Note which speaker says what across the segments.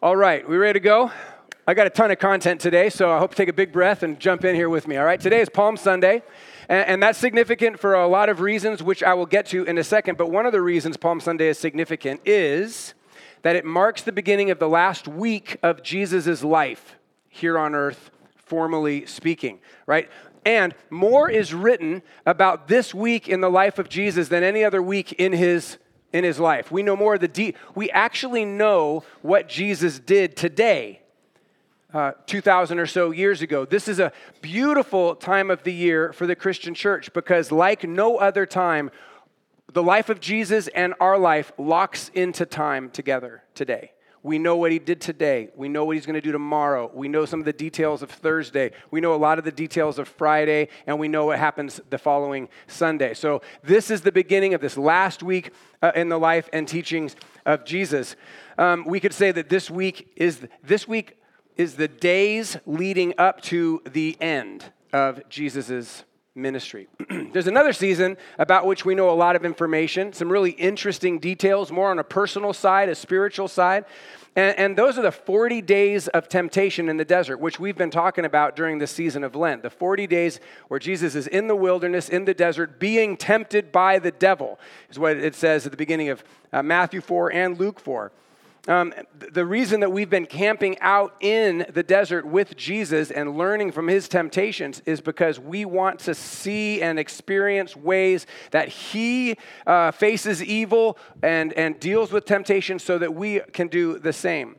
Speaker 1: All right, we ready to go? I got a ton of content today, so I hope you take a big breath and jump in here with me. All right, today is Palm Sunday, and, and, that's significant for a lot of reasons, which I will get to in a second. But one of the reasons Palm Sunday is significant is that it marks the beginning of the last week of Jesus' life here on earth, formally speaking, right? And more is written about this week in the life of Jesus than any other week in his in his life. We know more of the de- we actually know what Jesus did today. Uh, 2,000 or so years ago. This is a beautiful time of the year for the Christian church because, like no other time, the life of Jesus and our life locks into time together today. We know what he did today. We know what he's going to do tomorrow. We know some of the details of Thursday. We know a lot of the details of Friday, and we know what happens the following Sunday. So, this is the beginning of this last week uh, in the life and teachings of Jesus. Um, we could say that this week is this week is the days leading up to the end of Jesus's ministry. There's another season about which we know a lot of information, some really interesting details, more on a personal side, a spiritual side. And, and, those are the 40 days of temptation in the desert, which we've been talking about during the season of Lent. The 40 days where Jesus is in the wilderness, in the desert, being tempted by the devil, is what it says at the beginning of uh, Matthew 4 and Luke 4. Um, the reason that we've been camping out in the desert with Jesus and learning from his temptations is because we want to see and experience ways that he uh, faces evil and, and deals with temptation so that we can do the same.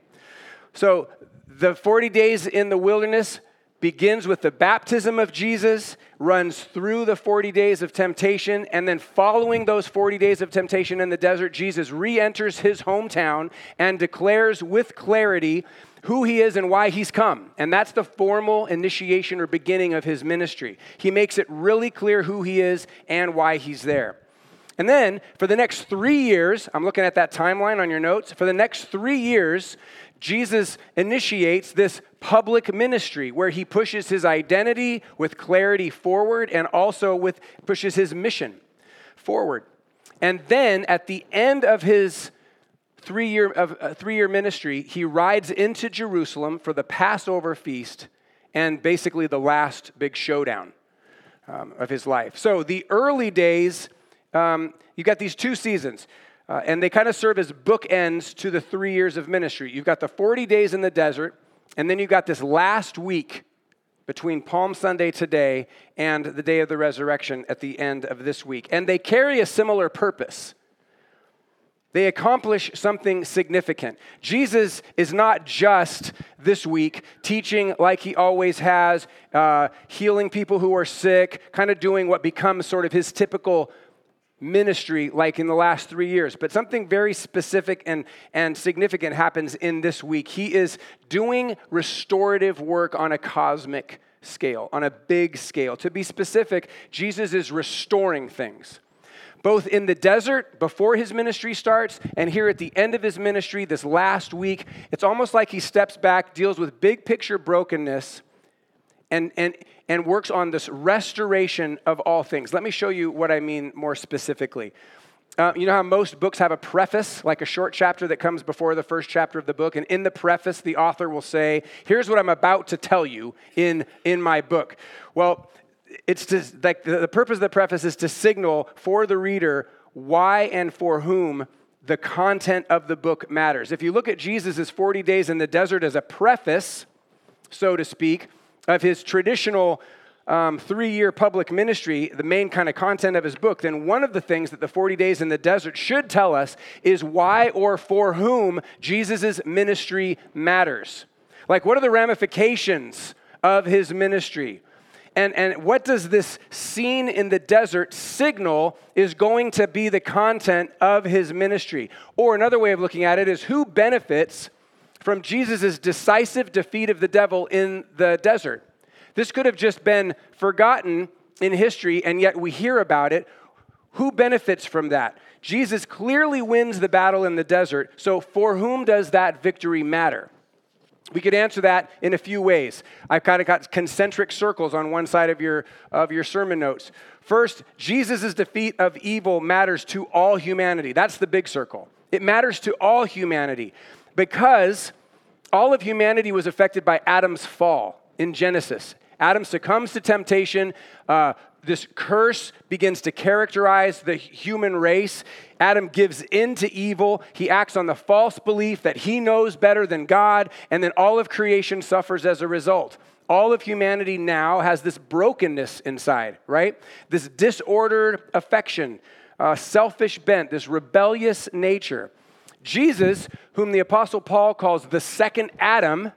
Speaker 1: So, the 40 days in the wilderness begins with the baptism of Jesus, runs through the 40 days of temptation, and then following those 40 days of temptation in the desert, Jesus re enters his hometown and declares with clarity who he is and why he's come. And that's the formal initiation or beginning of his ministry. He makes it really clear who he is and why he's there. And then for the next three years, I'm looking at that timeline on your notes. For the next three years, Jesus initiates this public ministry where he pushes his identity with clarity forward and also with pushes his mission forward. And then at the end of his three year, of, uh, three year ministry, he rides into Jerusalem for the Passover feast and basically the last big showdown um, of his life. So the early days, um, you got these two seasons. Uh, and they kind of serve as bookends to the three years of ministry. You've got the 40 days in the desert, and then you've got this last week between Palm Sunday today and the day of the resurrection at the end of this week. And they carry a similar purpose. They accomplish something significant. Jesus is not just this week teaching like he always has, uh, healing people who are sick, kind of doing what becomes sort of his typical ministry like in the last three years, but something very specific and, and significant happens in this week. He is doing restorative work on a cosmic scale, on a big scale. To be specific, Jesus is restoring things. Both in the desert before his ministry starts, and here at the end of his ministry, this last week, it's almost like he steps back, deals with big picture brokenness, and, and, and works on this restoration of all things. Let me show you what I mean more specifically. Uh, you know how most books have a preface, like a short chapter that comes before the first chapter of the book? And in the preface, the author will say, Here's what I'm about to tell you in, in my book. Well, it's to, like the, the purpose of the preface is to signal for the reader why and for whom the content of the book matters. If you look at Jesus' 40 days in the desert as a preface, so to speak, of his traditional um, three year public ministry, the main kind of content of his book, then one of the things that the 40 days in the desert should tell us is why or for whom Jesus' ministry matters. Like, what are the ramifications of his ministry? And, and what does this scene in the desert signal is going to be the content of his ministry? Or another way of looking at it is who benefits from Jesus' decisive defeat of the devil in the desert. This could have just been forgotten in history, and yet we hear about it. Who benefits from that? Jesus clearly wins the battle in the desert, so for whom does that victory matter? We could answer that in a few ways. I've kind of got concentric circles on one side of your, of your sermon notes. First, Jesus' defeat of evil matters to all humanity. That's the big circle. It matters to all humanity because all of humanity was affected by Adam's fall in Genesis. Adam succumbs to temptation. Uh, this curse begins to characterize the human race. Adam gives in to evil. He acts on the false belief that he knows better than God, and then all of creation suffers as a result. All of humanity now has this brokenness inside, right? This disordered affection, uh, selfish bent, this rebellious nature. Jesus, whom the Apostle Paul calls the second Adam,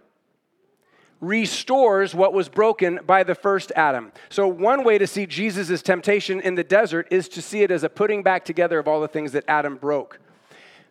Speaker 1: restores what was broken by the first Adam. So, one way to see Jesus' temptation in the desert is to see it as a putting back together of all the things that Adam broke.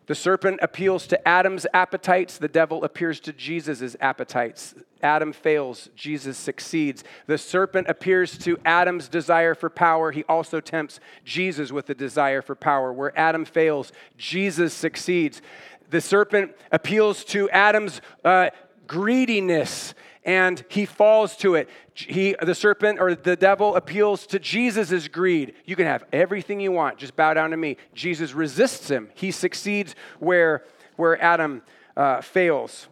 Speaker 1: The serpent appeals to Adam's appetites, the devil appears to Jesus' appetites. Adam fails, Jesus succeeds. The serpent appears to Adam's desire for power, he also tempts Jesus with the desire for power. Where Adam fails, Jesus succeeds. The serpent appeals to Adam's uh, greediness and he falls to it. He, the serpent or the devil appeals to Jesus' greed. You can have everything you want, just bow down to me. Jesus resists him. He succeeds where, where Adam uh, fails.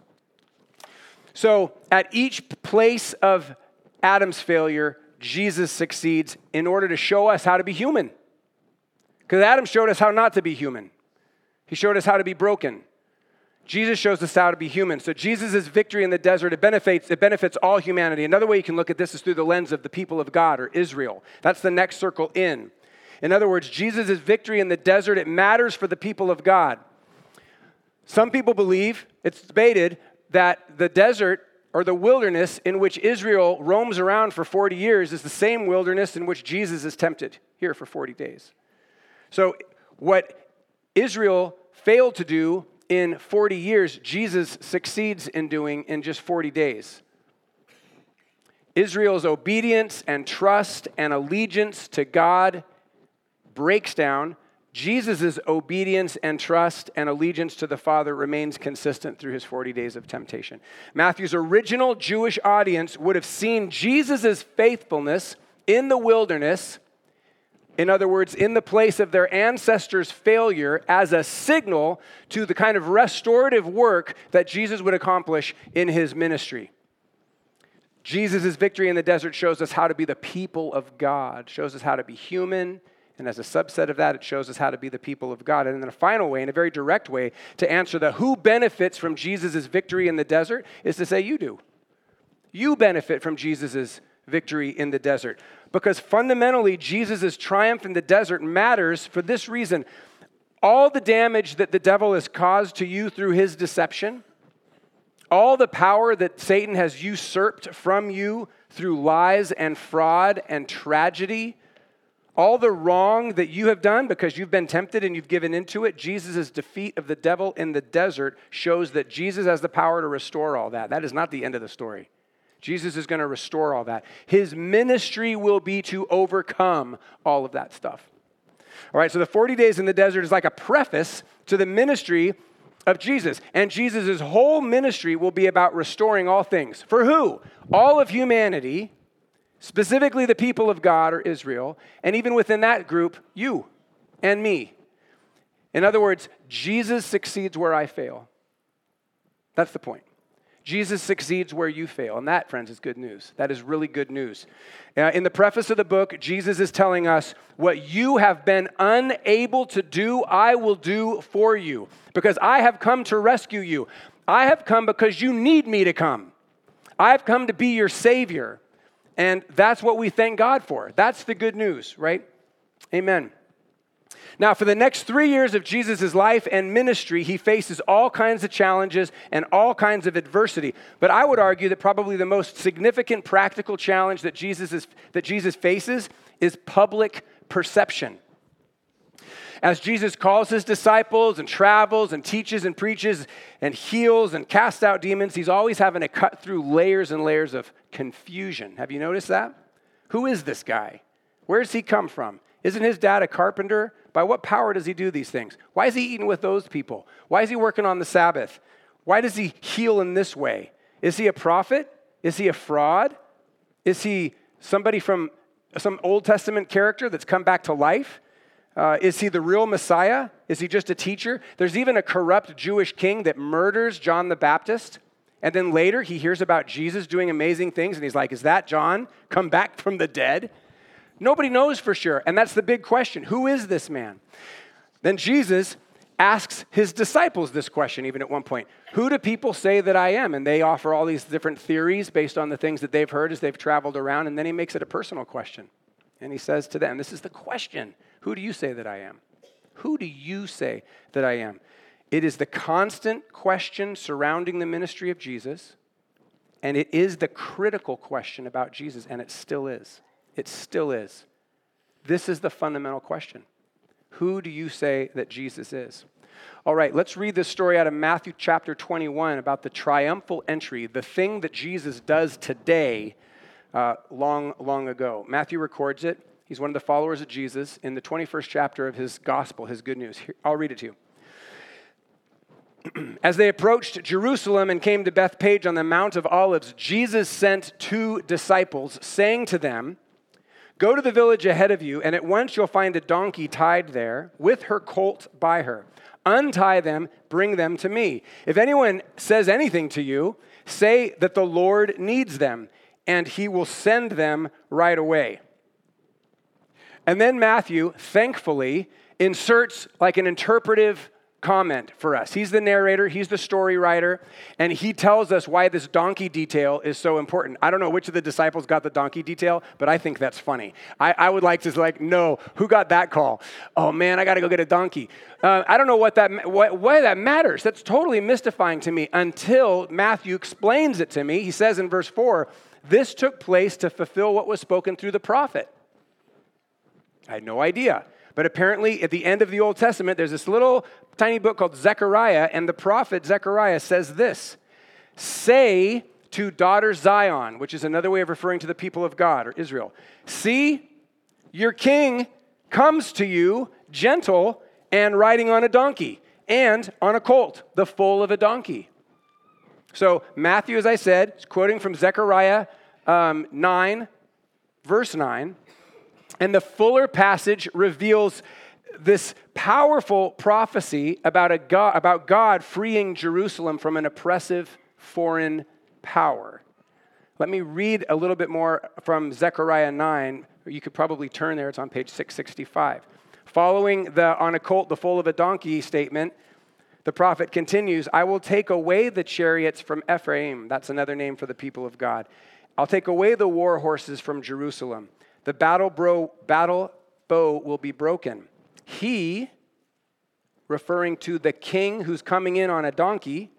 Speaker 1: So at each place of Adam's failure, Jesus succeeds in order to show us how to be human. Because Adam showed us how not to be human, he showed us how to be broken. Jesus shows us how to be human. So Jesus' victory in the desert, it benefits, it benefits all humanity. Another way you can look at this is through the lens of the people of God or Israel. That's the next circle in. In other words, Jesus' victory in the desert, it matters for the people of God. Some people believe, it's debated, that the desert or the wilderness in which Israel roams around for 40 years is the same wilderness in which Jesus is tempted here for 40 days. So, what Israel failed to do in 40 years, Jesus succeeds in doing in just 40 days. Israel's obedience and trust and allegiance to God breaks down. Jesus' obedience and trust and allegiance to the Father remains consistent through his 40 days of temptation. Matthew's original Jewish audience would have seen Jesus' faithfulness in the wilderness in other words, in the place of their ancestors' failure as a signal to the kind of restorative work that Jesus would accomplish in his ministry. Jesus' victory in the desert shows us how to be the people of God, shows us how to be human, and as a subset of that, it shows us how to be the people of God. And in a final way, in a very direct way, to answer the who benefits from Jesus' victory in the desert is to say, You do. You benefit from Jesus' victory in the desert. Because fundamentally, Jesus' triumph in the desert matters for this reason. All the damage that the devil has caused to you through his deception, all the power that Satan has usurped from you through lies and fraud and tragedy, all the wrong that you have done because you've been tempted and you've given into it, Jesus' defeat of the devil in the desert shows that Jesus has the power to restore all that. That is not the end of the story. Jesus is going to restore all that. His ministry will be to overcome all of that stuff. All right, so the 40 days in the desert is like a preface to the ministry of Jesus. And Jesus' whole ministry will be about restoring all things. For who? All of humanity, specifically the people of God or Israel, and even within that group, you and me. In other words, Jesus succeeds where I fail. That's the point. Jesus succeeds where you fail. And that, friends, is good news. That is really good news. Uh, in the preface of the book, Jesus is telling us, What you have been unable to do, I will do for you, because I have come to rescue you. I have come because you need me to come. I have come to be your Savior. And that's what we thank God for. That's the good news, right? Amen. Now, for the next three years of Jesus' life and ministry, he faces all kinds of challenges and all kinds of adversity. But I would argue that probably the most significant practical challenge that Jesus, is, that Jesus faces is public perception. As Jesus calls his disciples and travels and teaches and preaches and heals and casts out demons, he's always having to cut through layers and layers of confusion. Have you noticed that? Who is this guy? Where does he come from? Isn't his dad a carpenter? By what power does he do these things? Why is he eating with those people? Why is he working on the Sabbath? Why does he heal in this way? Is he a prophet? Is he a fraud? Is he somebody from some Old Testament character that's come back to life? Uh, is he the real Messiah? Is he just a teacher? There's even a corrupt Jewish king that murders John the Baptist And then later he hears about Jesus doing amazing things and he's like, Is that John come back from the dead? Nobody knows for sure. And that's the big question Who is this man? Then Jesus asks his disciples this question, even at one point Who do people say that I am? And they offer all these different theories based on the things that they've heard as they've traveled around. And then he makes it a personal question. And he says to them, This is the question Who do you say that I am? Who do you say that I am? It is the constant question surrounding the ministry of Jesus, and it is the critical question about Jesus, and it still is. It still is. This is the fundamental question Who do you say that Jesus is? All right, let's read this story out of Matthew chapter 21 about the triumphal entry, the thing that Jesus does today, uh, long, long ago. Matthew records it. He's one of the followers of Jesus in the 21st chapter of his gospel, his good news. Here, I'll read it to you. As they approached Jerusalem and came to Bethphage on the Mount of Olives, Jesus sent two disciples, saying to them, Go to the village ahead of you, and at once you'll find a donkey tied there with her colt by her. Untie them, bring them to me. If anyone says anything to you, say that the Lord needs them, and he will send them right away. And then Matthew, thankfully, inserts like an interpretive comment for us. He's the narrator, he's the story writer, and he tells us why this donkey detail is so important. I don't know which of the disciples got the donkey detail, but I think that's funny. I, I would like to like know who got that call. Oh man, I got to go get a donkey. Uh, I don't know what that what, why that matters. That's totally mystifying to me until Matthew explains it to me. He says in verse four, "This took place to fulfill what was spoken through the prophet." I had no idea. But apparently, at the end of the Old Testament, there's this little tiny book called Zechariah, and the prophet Zechariah says this Say to daughter Zion, which is another way of referring to the people of God or Israel, see, your king comes to you gentle and riding on a donkey and on a colt, the foal of a donkey. So, Matthew, as I said, is quoting from Zechariah um, 9, verse 9. And the fuller passage reveals this powerful prophecy about, a God, about God freeing Jerusalem from an oppressive foreign power. Let me read a little bit more from Zechariah 9. You could probably turn there, it's on page 665. Following the on a colt, the foal of a donkey statement, the prophet continues I will take away the chariots from Ephraim. That's another name for the people of God. I'll take away the war horses from Jerusalem. The battle, bro, battle bow will be broken. He, referring to the king who's coming in on a donkey,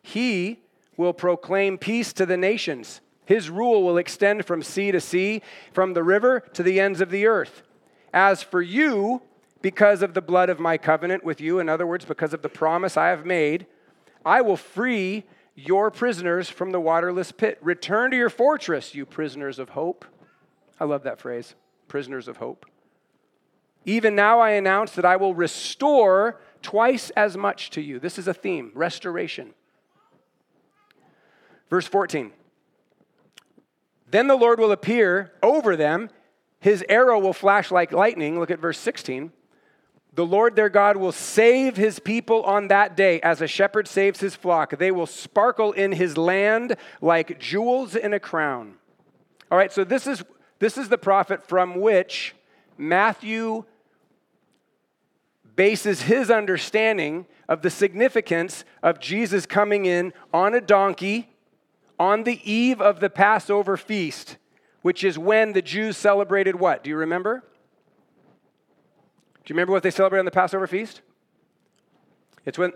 Speaker 1: he will proclaim peace to the nations. His rule will extend from sea to sea, from the river to the ends of the earth. As for you, because of the blood of my covenant with you, in other words, because of the promise I have made, I will free your prisoners from the waterless pit. Return to your fortress, you prisoners of hope. I love that phrase, prisoners of hope. Even now I announce that I will restore twice as much to you. This is a theme restoration. Verse 14. Then the Lord will appear over them. His arrow will flash like lightning. Look at verse 16. The Lord their God will save his people on that day as a shepherd saves his flock. They will sparkle in his land like jewels in a crown. All right, so this is this is the prophet from which Matthew bases his understanding of the significance of Jesus coming in on a donkey on the eve of the Passover feast, which is when the Jews celebrated what? Do you remember? Do you remember what they celebrate on the Passover feast? It's when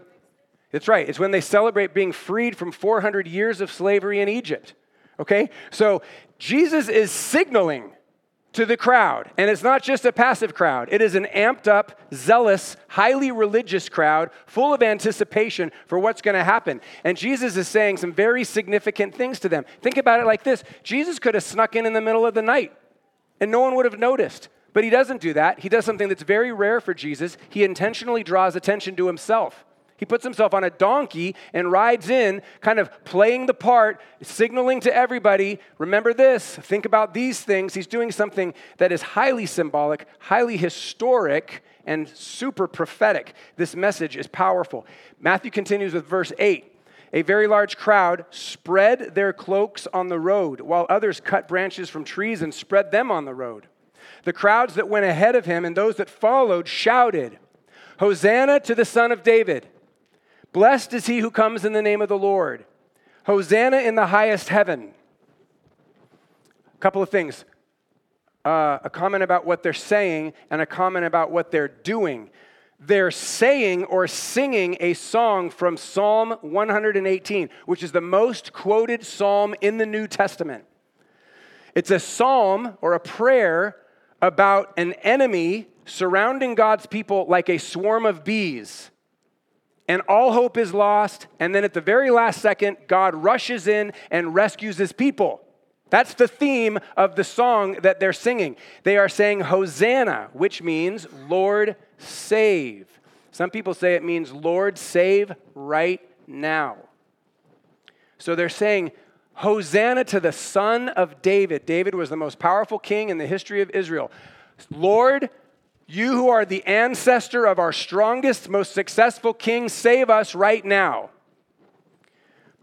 Speaker 1: it's right. It's when they celebrate being freed from 400 years of slavery in Egypt. Okay? So Jesus is signaling to the crowd. And it's not just a passive crowd, it is an amped up, zealous, highly religious crowd full of anticipation for what's going to happen. And Jesus is saying some very significant things to them. Think about it like this Jesus could have snuck in in the middle of the night and no one would have noticed. But he doesn't do that. He does something that's very rare for Jesus. He intentionally draws attention to himself. He puts himself on a donkey and rides in, kind of playing the part, signaling to everybody remember this, think about these things. He's doing something that is highly symbolic, highly historic, and super prophetic. This message is powerful. Matthew continues with verse 8. a very large crowd spread their cloaks on the road, while others cut branches from trees and spread them on the road. The crowds that went ahead of him and those that followed shouted, Hosanna to the Son of David! Blessed is he who comes in the name of the Lord. Hosanna in the highest heaven. A couple of things uh, a comment about what they're saying and a comment about what they're doing. They're saying or singing a song from Psalm 118, which is the most quoted psalm in the New Testament. It's a psalm or a prayer about an enemy surrounding God's people like a swarm of bees. And all hope is lost. And then at the very last second, God rushes in and rescues his people. That's the theme of the song that they're singing. They are saying Hosanna, which means Lord save. Some people say it means Lord save right now. So they're saying Hosanna to the Son of David. David was the most powerful king in the history of Israel. Lord, you who are the ancestor of our strongest, most successful king, save us right now.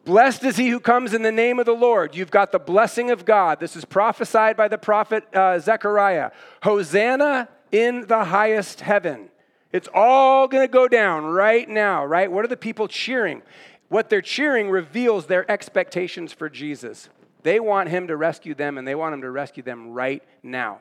Speaker 1: Blessed is he who comes in the name of the Lord. You've got the blessing of God. This is prophesied by the prophet uh, Zechariah. Hosanna in the highest heaven. It's all going to go down right now, right? What are the people cheering? What they're cheering reveals their expectations for Jesus. They want him to rescue them, and they want him to rescue them right now.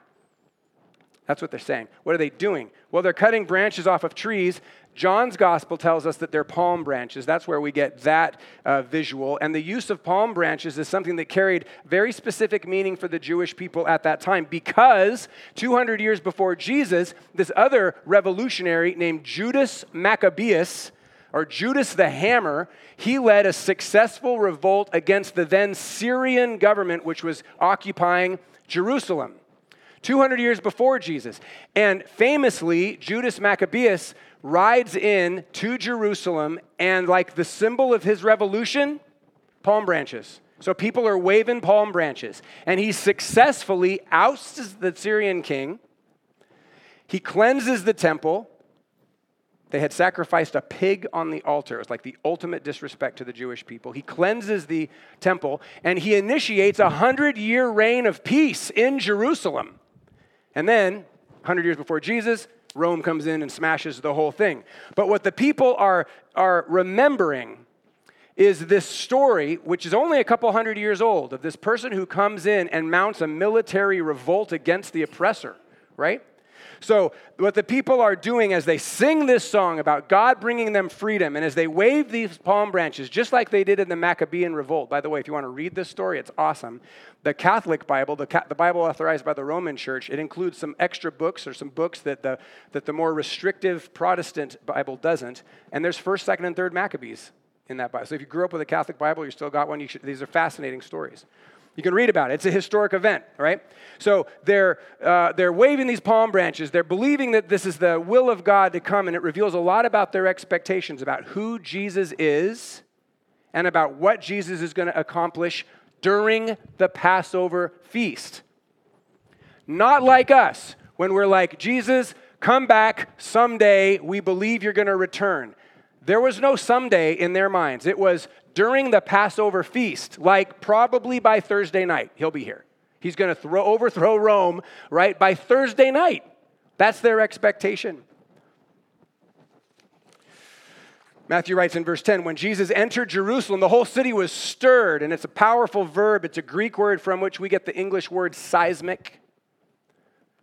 Speaker 1: That's what they're saying. What are they doing? Well, they're cutting branches off of trees. John's gospel tells us that they're palm branches. That's where we get that uh, visual. And the use of palm branches is something that carried very specific meaning for the Jewish people at that time because 200 years before Jesus, this other revolutionary named Judas Maccabeus, or Judas the Hammer, he led a successful revolt against the then Syrian government, which was occupying Jerusalem. 200 years before Jesus. And famously, Judas Maccabeus rides in to Jerusalem, and like the symbol of his revolution, palm branches. So people are waving palm branches. And he successfully ousts the Syrian king. He cleanses the temple. They had sacrificed a pig on the altar. It was like the ultimate disrespect to the Jewish people. He cleanses the temple and he initiates a hundred year reign of peace in Jerusalem. And then, 100 years before Jesus, Rome comes in and smashes the whole thing. But what the people are, are remembering is this story, which is only a couple hundred years old, of this person who comes in and mounts a military revolt against the oppressor, right? So, what the people are doing as they sing this song about God bringing them freedom, and as they wave these palm branches, just like they did in the Maccabean revolt. By the way, if you want to read this story, it's awesome. The Catholic Bible, the, the Bible authorized by the Roman Church, it includes some extra books or some books that the, that the more restrictive Protestant Bible doesn't. And there's 1st, 2nd, and 3rd Maccabees in that Bible. So, if you grew up with a Catholic Bible, you still got one, should, these are fascinating stories. You can read about it. It's a historic event, right? So they're, uh, they're waving these palm branches. They're believing that this is the will of God to come, and it reveals a lot about their expectations about who Jesus is and about what Jesus is going to accomplish during the Passover feast. Not like us, when we're like, Jesus, come back someday. We believe you're going to return. There was no someday in their minds. It was during the Passover feast, like probably by Thursday night, he'll be here. He's going to throw, overthrow Rome, right, by Thursday night. That's their expectation. Matthew writes in verse 10 When Jesus entered Jerusalem, the whole city was stirred, and it's a powerful verb. It's a Greek word from which we get the English word seismic.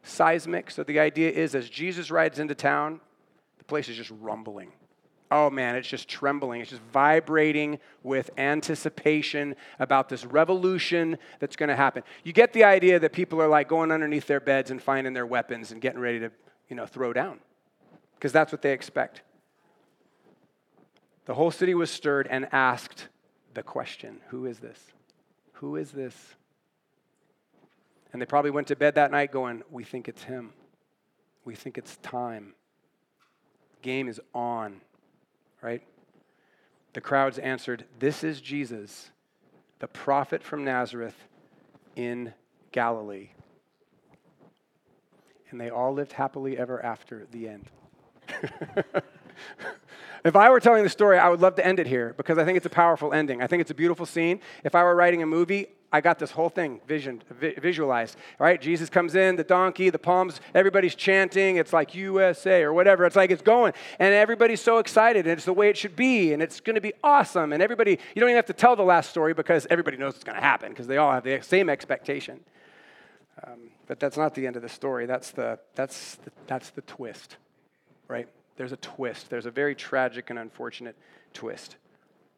Speaker 1: Seismic. So the idea is as Jesus rides into town, the place is just rumbling oh man, it's just trembling. It's just vibrating with anticipation about this revolution that's going to happen. You get the idea that people are like going underneath their beds and finding their weapons and getting ready to, you know, throw down because that's what they expect. The whole city was stirred and asked the question Who is this? Who is this? And they probably went to bed that night going, We think it's him. We think it's time. Game is on right? The crowds answered, This is Jesus, the prophet from Nazareth in Galilee. And they all lived happily ever after the end. If I were telling the story, I would love to end it here because I think it's a powerful ending. I think it's a beautiful scene. If I were writing a movie, I got this whole thing visioned, visualized. Right? Jesus comes in, the donkey, the palms, everybody's chanting. It's like USA or whatever. It's like it's going. And everybody's so excited, and it's the way it should be, and it's going to be awesome. And everybody, you don't even have to tell the last story because everybody knows it's going to happen because they all have the same expectation. Um, but that's not the end of the story. That's the, that's, the, that's the twist, right? There's a twist. There's a very tragic and unfortunate twist.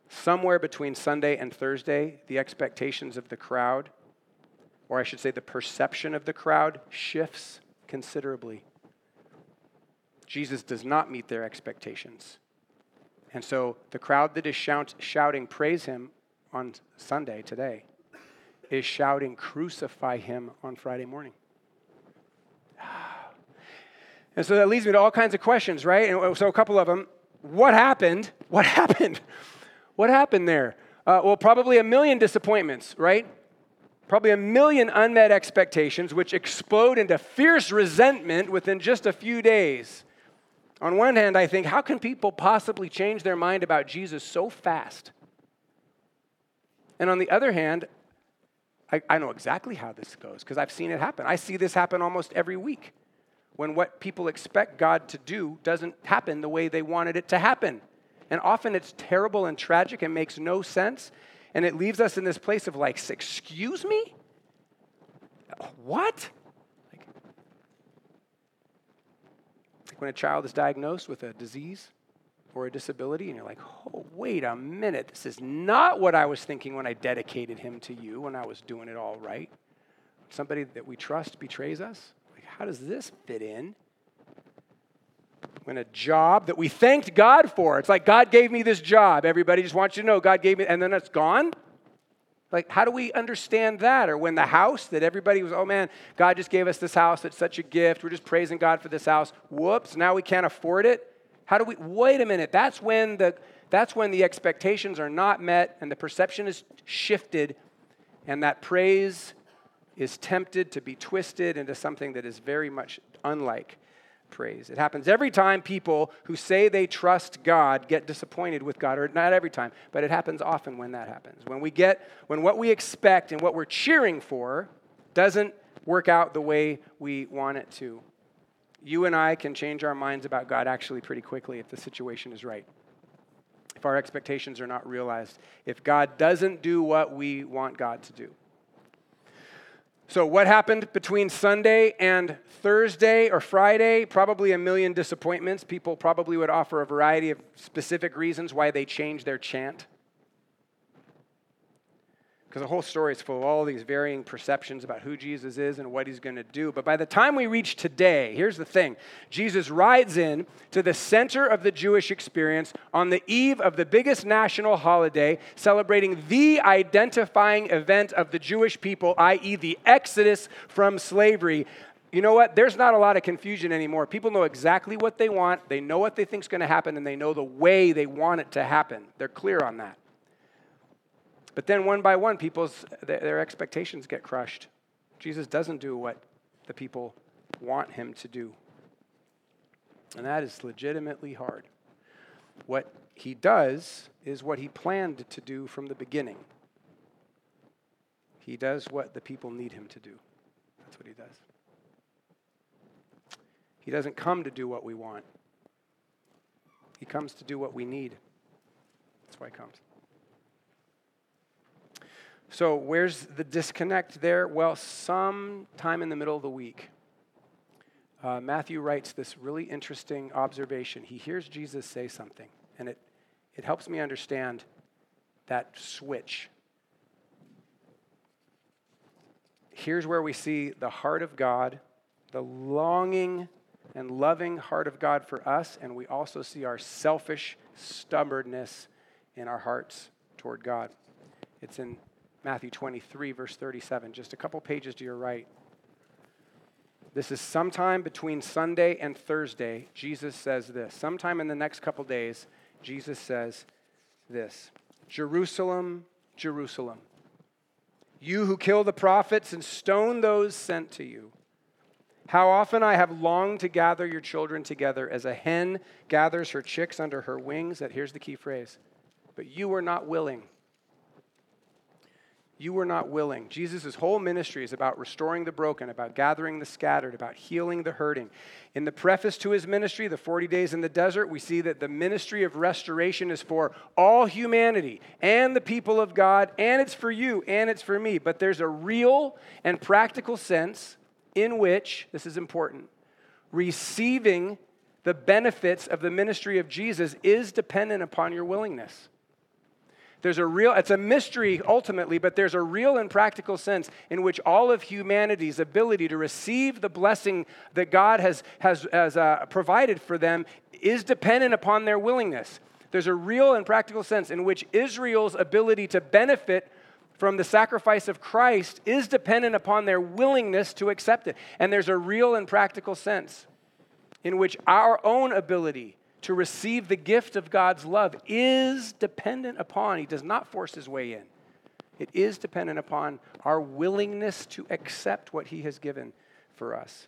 Speaker 1: Somewhere between Sunday and Thursday, the expectations of the crowd, or I should say the perception of the crowd, shifts considerably. Jesus does not meet their expectations. And so the crowd that is shout, shouting, Praise him on Sunday today, is shouting, Crucify him on Friday morning. And so that leads me to all kinds of questions, right? And so a couple of them. What happened? What happened? What happened there? Uh, well, probably a million disappointments, right? Probably a million unmet expectations, which explode into fierce resentment within just a few days. On one hand, I think, how can people possibly change their mind about Jesus so fast? And on the other hand, I, I know exactly how this goes because I've seen it happen. I see this happen almost every week when what people expect God to do doesn't happen the way they wanted it to happen. And often it's terrible and tragic and makes no sense. And it leaves us in this place of like, excuse me? What? Like, like when a child is diagnosed with a disease or a disability, and you're like, oh, wait a minute. This is not what I was thinking when I dedicated him to you, when I was doing it all right. Somebody that we trust betrays us Like, how does this fit in? When a job that we thanked God for, it's like God gave me this job. Everybody just wants you to know God gave me, and then it's gone. Like, how do we understand that? Or when the house that everybody was, oh man, God just gave us this house. It's such a gift. We're just praising God for this house. Whoops, now we can't afford it. How do we, wait a minute. That's when the, that's when the expectations are not met and the perception is shifted and that praise is tempted to be twisted into something that is very much unlike praise. It happens every time people who say they trust God get disappointed with God, or not every time, but it happens often when that happens. When we get, when what we expect and what we're cheering for doesn't work out the way we want it to. You and I can change our minds about God actually pretty quickly if the situation is right. If our expectations are not realized, if God doesn't do what we want God to do. So, what happened between Sunday and Thursday or Friday? Probably a million disappointments. People probably would offer a variety of specific reasons why they changed their chant. Because the whole story is full of all these varying perceptions about who Jesus is and what he's going to do. But by the time we reach today, here's the thing Jesus rides in to the center of the Jewish experience on the eve of the biggest national holiday, celebrating the identifying event of the Jewish people, i.e., the exodus from slavery. You know what? There's not a lot of confusion anymore. People know exactly what they want, they know what they think is going to happen, and they know the way they want it to happen. They're clear on that. But then one by one, people's their expectations get crushed. Jesus doesn't do what the people want him to do. And that is legitimately hard. What he does is what he planned to do from the beginning. He does what the people need him to do. That's what he does. He doesn't come to do what we want, he comes to do what we need. That's why he comes. So, where's the disconnect there? Well, sometime in the middle of the week, uh, Matthew writes this really interesting observation. He hears Jesus say something, and it, it helps me understand that switch. Here's where we see the heart of God, the longing and loving heart of God for us, and we also see our selfish stubbornness in our hearts toward God. It's in Matthew 23, verse 37, just a couple pages to your right. This is sometime between Sunday and Thursday. Jesus says this. Sometime in the next couple days, Jesus says this Jerusalem, Jerusalem, you who kill the prophets and stone those sent to you. How often I have longed to gather your children together as a hen gathers her chicks under her wings. That here's the key phrase. But you were not willing. You were not willing. Jesus' whole ministry is about restoring the broken, about gathering the scattered, about healing the hurting. In the preface to his ministry, the 40 days in the desert, we see that the ministry of restoration is for all humanity and the people of God, and it's for you and it's for me. But there's a real and practical sense in which, this is important, receiving the benefits of the ministry of Jesus is dependent upon your willingness. There's a real, it's a mystery ultimately, but there's a real and practical sense in which all of humanity's ability to receive the blessing that God has, has, has uh, provided for them is dependent upon their willingness. There's a real and practical sense in which Israel's ability to benefit from the sacrifice of Christ is dependent upon their willingness to accept it. And there's a real and practical sense in which our own ability to receive the gift of God's love is dependent upon, He does not force His way in. It is dependent upon our willingness to accept what He has given for us.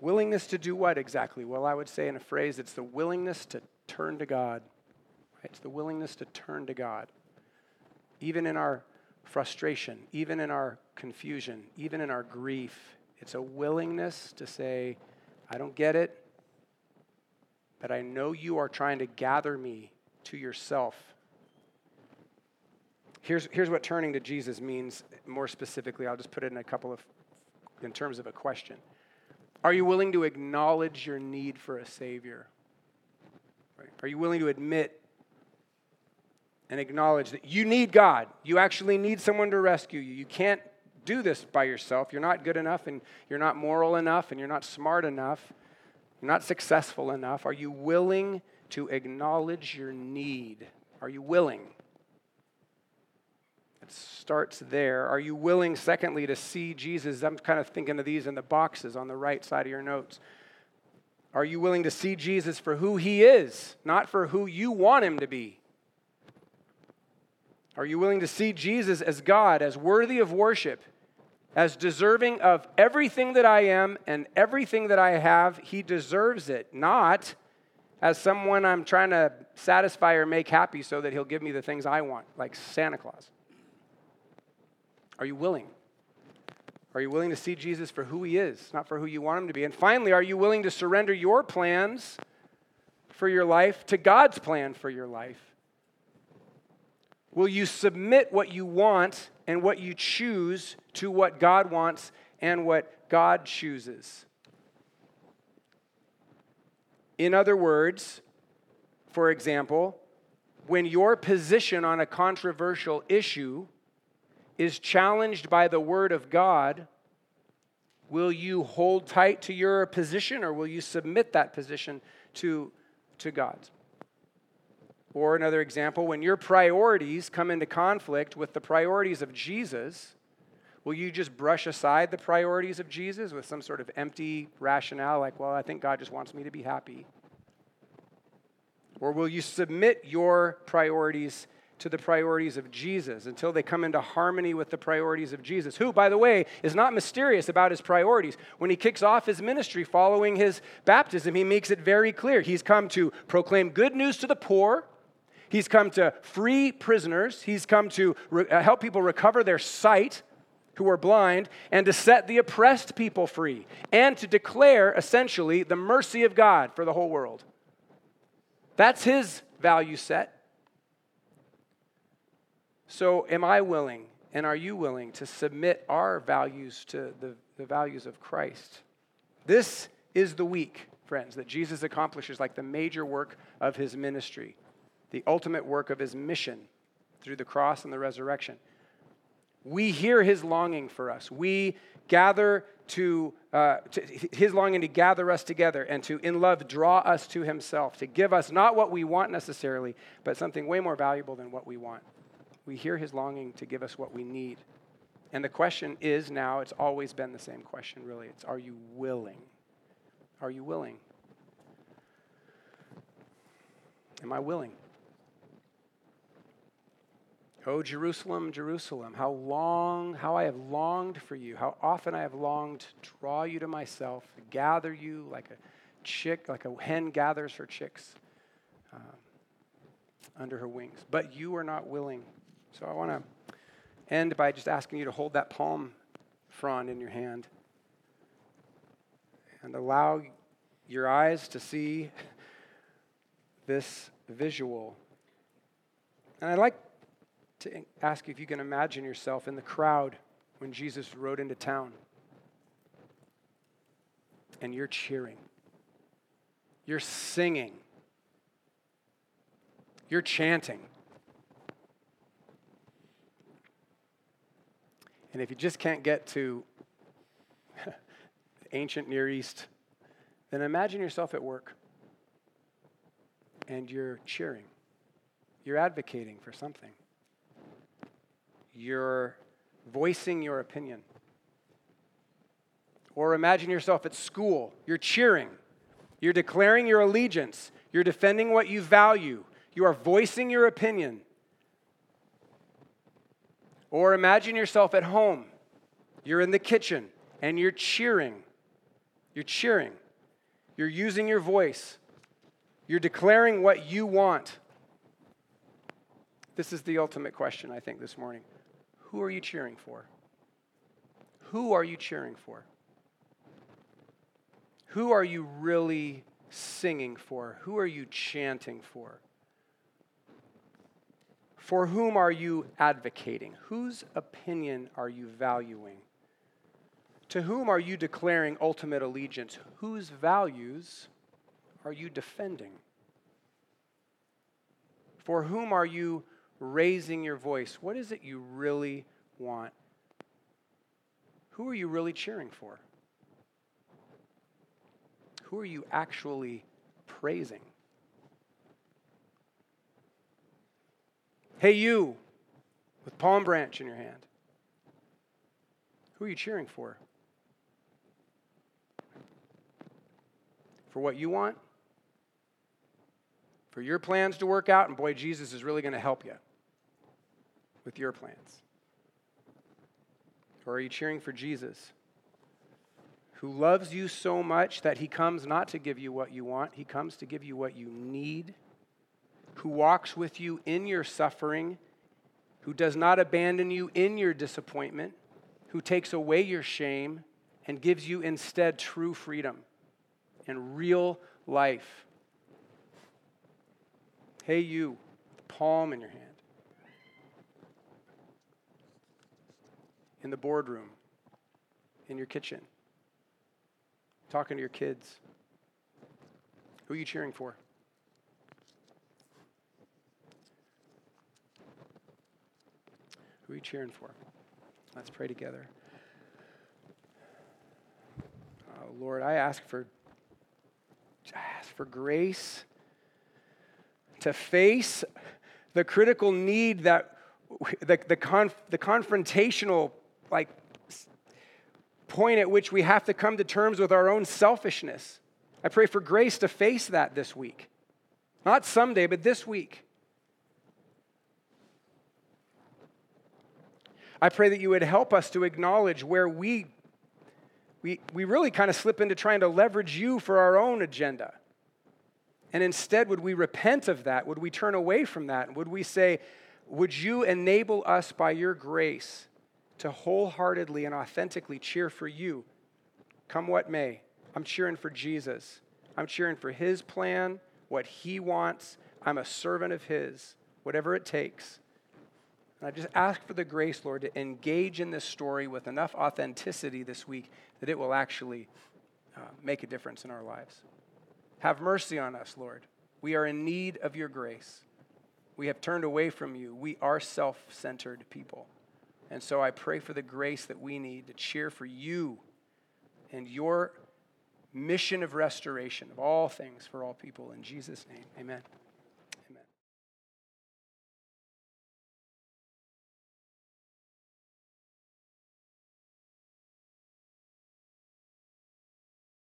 Speaker 1: Willingness to do what exactly? Well, I would say in a phrase, it's the willingness to turn to God. It's the willingness to turn to God. Even in our frustration, even in our confusion, even in our grief, it's a willingness to say, I don't get it but I know you are trying to gather me to yourself. Here's, here's what turning to Jesus means more specifically. I'll just put it in a couple of, in terms of a question. Are you willing to acknowledge your need for a Savior? Are you willing to admit and acknowledge that you need God? You actually need someone to rescue you. You can't do this by yourself. You're not good enough, and you're not moral enough, and you're not smart enough. You're not successful enough. Are you willing to acknowledge your need? Are you willing? It starts there. Are you willing, secondly, to see Jesus? I'm kind of thinking of these in the boxes on the right side of your notes. Are you willing to see Jesus for who he is, not for who you want him to be? Are you willing to see Jesus as God, as worthy of worship? As deserving of everything that I am and everything that I have, he deserves it, not as someone I'm trying to satisfy or make happy so that he'll give me the things I want, like Santa Claus. Are you willing? Are you willing to see Jesus for who he is, not for who you want him to be? And finally, are you willing to surrender your plans for your life to God's plan for your life? Will you submit what you want and what you choose to what God wants and what God chooses. In other words, for example, when your position on a controversial issue is challenged by the Word of God, will you hold tight to your position or will you submit that position to, to God's? Or another example, when your priorities come into conflict with the priorities of Jesus, will you just brush aside the priorities of Jesus with some sort of empty rationale like, well, I think God just wants me to be happy? Or will you submit your priorities to the priorities of Jesus until they come into harmony with the priorities of Jesus, who, by the way, is not mysterious about his priorities. When he kicks off his ministry following his baptism, he makes it very clear. He's come to proclaim good news to the poor, He's come to free prisoners. He's come to re- uh, help people recover their sight who are blind and to set the oppressed people free and to declare essentially the mercy of God for the whole world. That's his value set. So, am I willing and are you willing to submit our values to the, the values of Christ? This is the week, friends, that Jesus accomplishes like the major work of his ministry the ultimate work of his mission through the cross and the resurrection. We hear his longing for us. We gather to, uh, to, his longing to gather us together and to, in love, draw us to himself, to give us not what we want necessarily, but something way more valuable than what we want. We hear his longing to give us what we need. And the question is now, it's always been the same question, really. It's are you willing? Are you willing? Am I willing? Oh, Jerusalem, Jerusalem, how long, how I have longed for you, how often I have longed to draw you to myself, to gather you like a chick, like a hen gathers her chicks uh, under her wings. But you are not willing. So I want to end by just asking you to hold that palm frond in your hand and allow your eyes to see this visual. And I'd like to ask you if you can imagine yourself in the crowd when Jesus rode into town. And you're cheering, you're singing, you're chanting. And if you just can't get to ancient Near East, then imagine yourself at work and you're cheering. You're advocating for something. You're voicing your opinion. Or imagine yourself at school. You're cheering. You're declaring your allegiance. You're defending what you value. You are voicing your opinion. Or imagine yourself at home. You're in the kitchen and you're cheering. You're cheering. You're using your voice. You're declaring what you want. This is the ultimate question, I think, this morning. Who are you cheering for? Who are you cheering for? Who are you really singing for? Who are you chanting for? For whom are you advocating? Whose opinion are you valuing? To whom are you declaring ultimate allegiance? Whose values are you defending? For whom are you raising your voice? What is it you really want? Who are you really cheering for? Who are you actually praising? Hey, you with palm branch in your hand. Who are you cheering for? For what you want? For your plans to work out? And boy, Jesus is really going to help you with your plans. Or are you cheering for Jesus? Who loves you so much that he comes not to give you what you want, he comes to give you what you need. Who walks with you in your suffering, who does not abandon you in your disappointment, who takes away your shame and gives you instead true freedom and real life. Hey, you, palm in your hand. In the boardroom, in your kitchen, talking to your kids. Who are you cheering for? Who are you cheering for? Let's pray together. Oh, Lord, I ask for ask for grace to face the critical need that the, the, conf, the confrontational like point at which we have to come to terms with our own selfishness. I pray for grace to face that this week. Not someday, but this week. I pray that you would help us to acknowledge where we we, we really kind of slip into trying to leverage you for our own agenda. And instead, would we repent of that? Would we turn away from that? Would we say, Would you enable us by your grace to wholeheartedly and authentically cheer for you, come what may? I'm cheering for Jesus. I'm cheering for his plan, what he wants. I'm a servant of his, whatever it takes. And I just ask for the grace, Lord, to engage in this story with enough authenticity this week that it will actually uh, make a difference in our lives. Have mercy on us, Lord. We are in need of your grace. We have turned away from you. We are self centered people. And so I pray for the grace that we need to cheer for you and your mission of restoration of all things for all people. In Jesus' name, amen.